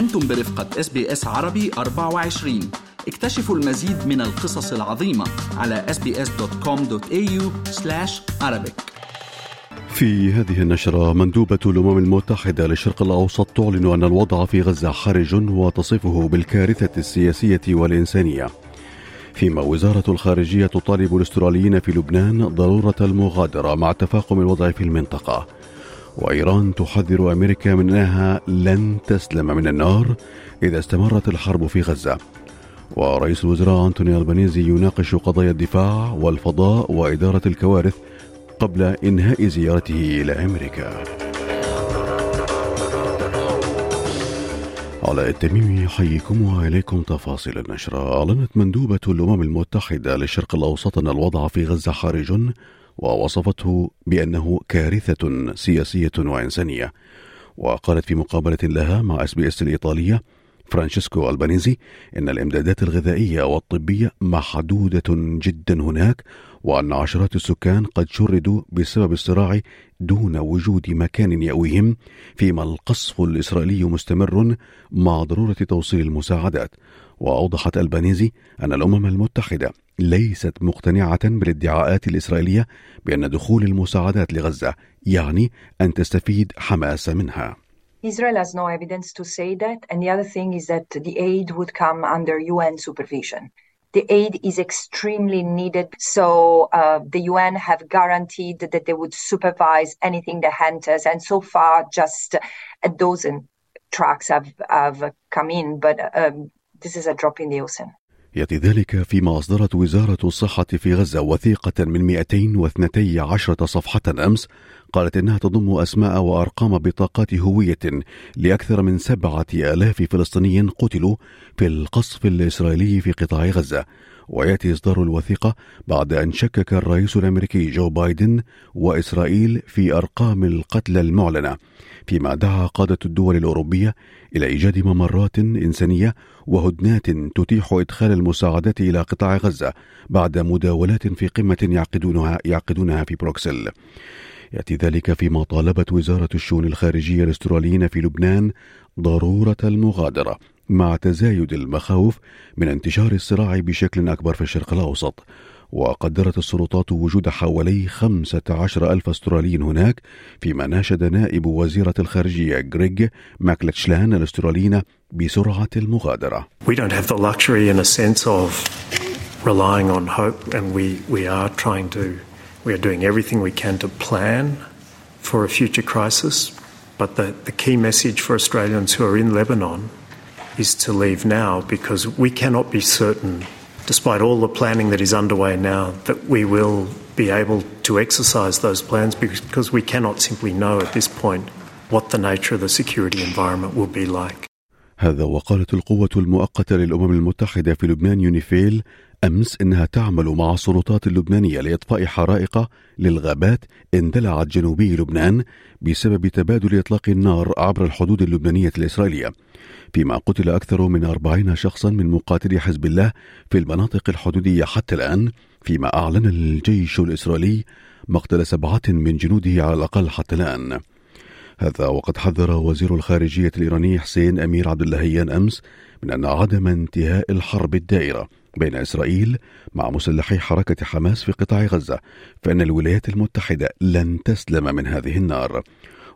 أنتم برفقة SBS عربي 24 اكتشفوا المزيد من القصص العظيمة على sbs.com.au arabic. في هذه النشرة مندوبة الأمم المتحدة للشرق الأوسط تعلن أن الوضع في غزة حرج وتصفه بالكارثة السياسية والإنسانية. فيما وزارة الخارجية تطالب الأستراليين في لبنان ضرورة المغادرة مع تفاقم الوضع في المنطقة. وإيران تحذر أمريكا من أنها لن تسلم من النار إذا استمرت الحرب في غزة. ورئيس الوزراء أنتوني ألبانيزي يناقش قضايا الدفاع والفضاء وإدارة الكوارث قبل إنهاء زيارته إلى أمريكا. على التميم يحييكم وإليكم تفاصيل النشرة. أعلنت مندوبة الأمم المتحدة للشرق الأوسط أن الوضع في غزة حرج ووصفته بأنه كارثة سياسية وإنسانية. وقالت في مقابلة لها مع SBS الإيطالية فرانشيسكا البانيزي إن الإمدادات الغذائية والطبية محدودة جدا هناك وأن عشرات السكان قد شردوا بسبب الصراع دون وجود مكان يأويهم فيما القصف الإسرائيلي مستمر مع ضرورة توصيل المساعدات. وأوضحت البانيزي أن الأمم المتحدة ليست مقتنعة بالادعاءات الإسرائيلية بأن دخول المساعدات لغزة يعني أن تستفيد حماس منها. Israel has no evidence to say that. And the other thing is that the aid would come under UN supervision. The aid is extremely needed. So uh, the UN have guaranteed that they would supervise anything that enters. And so far, just a dozen trucks have, have come in. But um, this is a drop in the ocean. يأتي ذلك فيما أصدرت وزارة الصحة في غزة وثيقة من 212 صفحة أمس قالت إنها تضم أسماء وأرقام بطاقات هوية لأكثر من سبعة آلاف فلسطيني قتلوا في القصف الإسرائيلي في قطاع غزة. ويأتي إصدار الوثيقة بعد أن شكك الرئيس الأمريكي جو بايدن وإسرائيل في أرقام القتلى المعلنة. فيما دعا قادة الدول الأوروبية إلى إيجاد ممرات إنسانية وهدنات تتيح إدخال المساعدات إلى قطاع غزة بعد مداولات في قمة يعقدونها يعقدونها في بروكسل. يأتي ذلك فيما طالبت وزارة الشؤون الخارجية الأستراليين في لبنان ضرورة المغادرة مع تزايد المخاوف من انتشار الصراع بشكل أكبر في الشرق الأوسط. وقدرت السلطات وجود حوالي 15 ألف أسترالي هناك فيما ناشد نائب وزيرة الخارجية غريغ ماكلتشلان الأستراليين بسرعة المغادرة. We don't have the luxury in a sense of relying on hope and we, we are trying to we are doing everything we can to plan for a future crisis but the, the key message for Australians who are in Lebanon is to leave now because we cannot be certain, despite all the planning that is underway now, that we will be able to exercise those plans because we cannot simply know at this point what the nature of the security environment will be like. هذا وقالت القوة المؤقتة للأمم المتحدة في لبنان يونيفيل أمس إنها تعمل مع السلطات اللبنانية لإطفاء حرائق للغابات اندلعت جنوبي لبنان بسبب تبادل إطلاق النار عبر الحدود اللبنانية الإسرائيلية. فيما قتل أكثر من أربعين شخصا من مقاتلي حزب الله في المناطق الحدودية حتى الآن فيما أعلن الجيش الإسرائيلي مقتل سبعة من جنوده على الأقل حتى الآن. هذا وقد حذر وزير الخارجية الإيراني حسين أمير عبد اللهيان أمس من أن عدم انتهاء الحرب الدائرة بين إسرائيل مع مسلحي حركة حماس في قطاع غزة فإن الولايات المتحدة لن تسلم من هذه النار.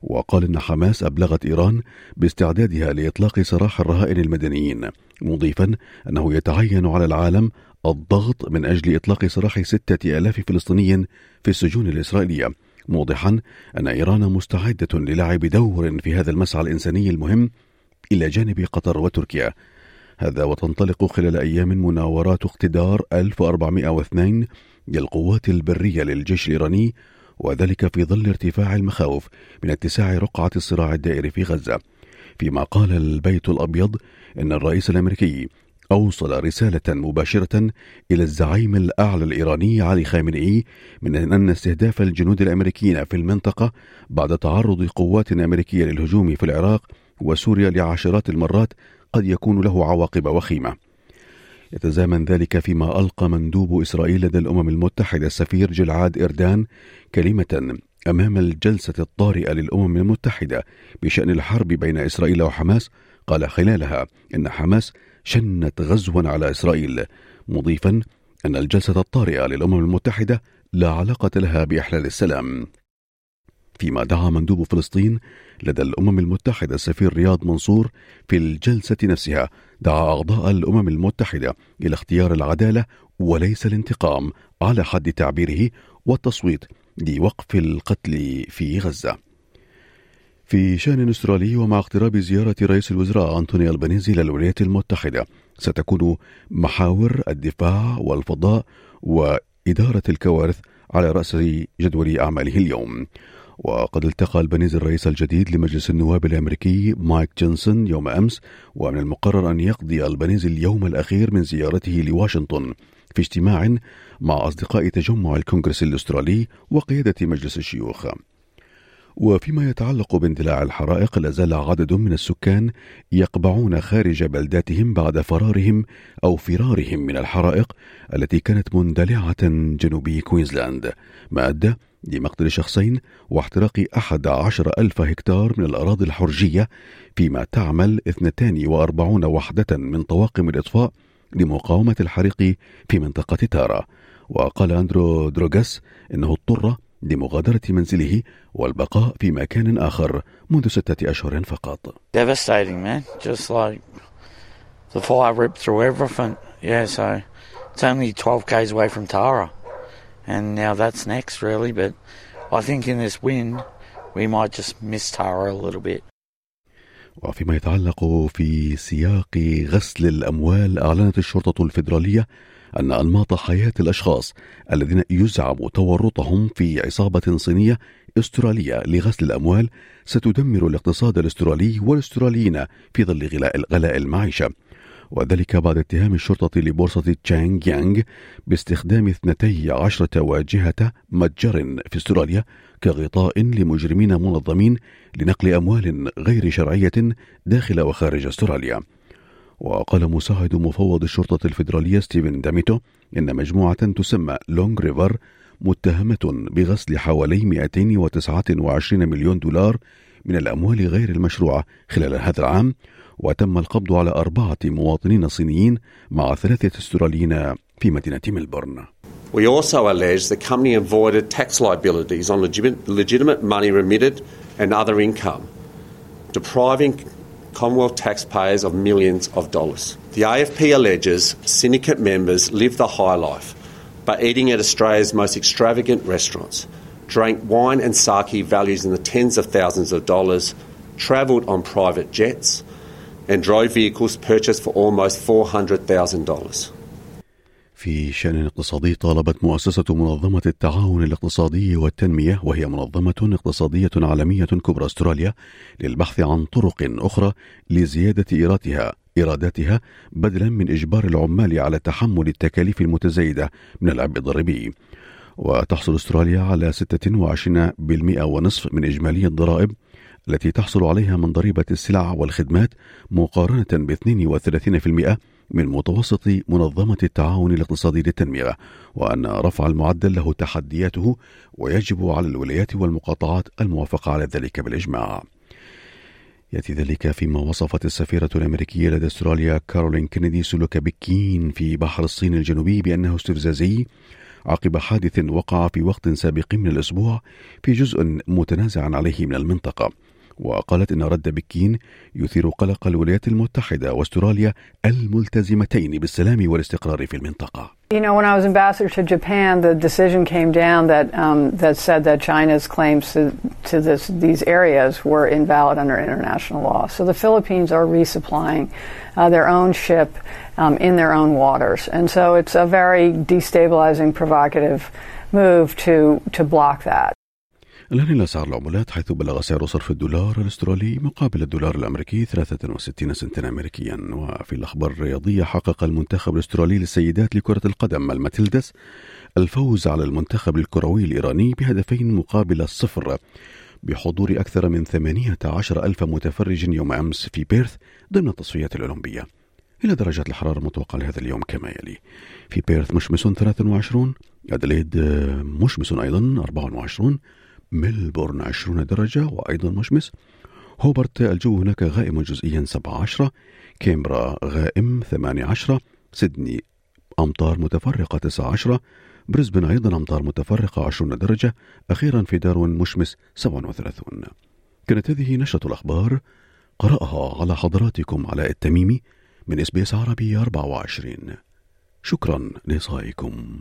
وقال إن حماس أبلغت إيران باستعدادها لإطلاق سراح الرهائن المدنيين مضيفا أنه يتعين على العالم الضغط من أجل إطلاق سراح ستة آلاف فلسطيني في السجون الإسرائيلية. موضحا أن إيران مستعدة للعب دور في هذا المسعى الإنساني المهم إلى جانب قطر وتركيا. هذا وتنطلق خلال أيام مناورات اقتدار 1402 للقوات البرية للجيش الإيراني وذلك في ظل ارتفاع المخاوف من اتساع رقعة الصراع الدائري في غزة. فيما قال البيت الأبيض إن الرئيس الأمريكي أوصل رسالة مباشرة إلى الزعيم الأعلى الإيراني علي خامنئي من أن استهداف الجنود الأمريكيين في المنطقة بعد تعرض قوات أمريكية للهجوم في العراق وسوريا لعشرات المرات قد يكون له عواقب وخيمة. يتزامن ذلك فيما ألقى مندوب إسرائيل لدى الأمم المتحدة السفير جلعاد إردان كلمة أمام الجلسة الطارئة للأمم المتحدة بشأن الحرب بين إسرائيل وحماس. قال خلالها إن حماس شنت غزوا على إسرائيل مضيفا أن الجلسة الطارئة للأمم المتحدة لا علاقة لها بإحلال السلام فيما دعا مندوب فلسطين لدى الأمم المتحدة السفير رياض منصور في الجلسة نفسها دعا أعضاء الأمم المتحدة إلى اختيار العدالة وليس الانتقام على حد تعبيره والتصويت لوقف القتل في غزة. في شأن أسترالي ومع اقتراب زيارة رئيس الوزراء أنتوني ألبانيزي للولايات المتحدة ستكون محاور الدفاع والفضاء وإدارة الكوارث على رأس جدول أعماله اليوم. وقد التقى البنيز الرئيس الجديد لمجلس النواب الأمريكي مايك جونسون يوم أمس ومن المقرر أن يقضي البنيز اليوم الأخير من زيارته لواشنطن في اجتماع مع أصدقاء تجمع الكونغرس الأسترالي وقيادة مجلس الشيوخ. وفيما يتعلق باندلاع الحرائق لازال عدد من السكان يقبعون خارج بلداتهم بعد فرارهم أو فرارهم من الحرائق التي كانت مندلعة جنوبي كوينزلاند. ما ادى لمقتل شخصين واحتراق أحد عشر ألف هكتار من الأراضي الحرجية فيما تعمل 42 وحدة من طواقم الإطفاء لمقاومة الحريق في منطقة تارا. وقال أندرو دروغاس إنه اضطر لمغادرة منزله والبقاء في مكان آخر منذ ستة أشهر فقط. Devastating, man. Just like the fire ripped through everything. Yeah, so it's only 12 k's away from Tara. and now that's next really. But I think in this win we might just miss Tara a little bit. وفيما يتعلق في سياق غسل الأموال أعلنت الشرطة الفيدرالية أن أنماط حياة الأشخاص الذين يزعم تورطهم في عصابة صينية أسترالية لغسل الأموال ستدمر الاقتصاد الأسترالي والأستراليين في ظل غلاء المعيشة. وذلك بعد اتهام الشرطة لبورصة تشانغ يانغ باستخدام اثنتي عشرة واجهة متجر في أستراليا كغطاء لمجرمين منظمين لنقل أموال غير شرعية داخل وخارج أستراليا. وقال مساعد مفوض الشرطة الفيدرالية ستيفن داميتو إن مجموعة تسمى لونغ ريفر متهمة بغسل حوالي 229 مليون دولار من الأموال غير المشروعة خلال هذا العام وتم القبض على أربعة مواطنين صينيين مع ثلاثة استراليين في مدينة ملبورن. We also allege the company avoided tax liabilities on legitimate money remitted and other income, depriving Commonwealth taxpayers of millions of dollars. The AFP alleges syndicate members lived the high life by eating at Australia's most extravagant restaurants, drank wine and sake values in the tens of thousands of dollars, travelled on private jets, and drove vehicles purchased for almost $400,000. في شأن اقتصادي طالبت مؤسسة منظمة التعاون الاقتصادي والتنمية وهي منظمة اقتصادية عالمية كبرى أستراليا للبحث عن طرق أخرى لزيادة إيراداتها إيراداتها بدلا من إجبار العمال على تحمل التكاليف المتزايدة من العبء الضريبي. وتحصل أستراليا على 26% ونصف من إجمالي الضرائب التي تحصل عليها من ضريبة السلع والخدمات مقارنة ب 32% من متوسط منظمة التعاون الاقتصادي للتنمية، وأن رفع المعدل له تحدياته ويجب على الولايات والمقاطعات الموافقة على ذلك بالإجماع. يأتي ذلك فيما وصفت السفيرة الأمريكية لدى أستراليا كارولين كينيدي سلوك بكين في بحر الصين الجنوبي بأنه استفزازي عقب حادث وقع في وقت سابق من الأسبوع في جزء متنازع عليه من المنطقة وقالت إن رد بكين يثير قلق الولايات المتحدة واستراليا الملتزمتين بالسلام والاستقرار في المنطقة. You know, when I was ambassador to Japan, the decision came down that um, that said that China's claims to, to this, these areas were invalid under international law. So the Philippines are resupplying uh, their own ship um, in their own waters, and so it's a very destabilizing, provocative move to to block that. الآن إلى أسعار العملات حيث بلغ سعر صرف الدولار الأسترالي مقابل الدولار الأمريكي 63 سنتا أمريكيا. وفي الأخبار الرياضية حقق المنتخب الأسترالي للسيدات لكرة القدم الماتيلدس الفوز على المنتخب الكروي الإيراني بهدفين مقابل الصفر بحضور أكثر من 18 ألف متفرج يوم أمس في بيرث ضمن التصفيات الأولمبية. إلى درجات الحرارة المتوقعة لهذا اليوم كما يلي. في بيرث مشمس 23 أدليد مشمس أيضا 24 ملبورن 20 درجة وأيضا مشمس. هوبرت الجو هناك غائم جزئيا 17 كامبرا غائم 18 سيدني أمطار متفرقة 19 بريسبن أيضا أمطار متفرقة 20 درجة. أخيرا في داروين مشمس 37 كانت هذه نشرة الأخبار. قرأها على حضراتكم علاء التميمي من SBS عربي 24 شكرا لإصغائكم.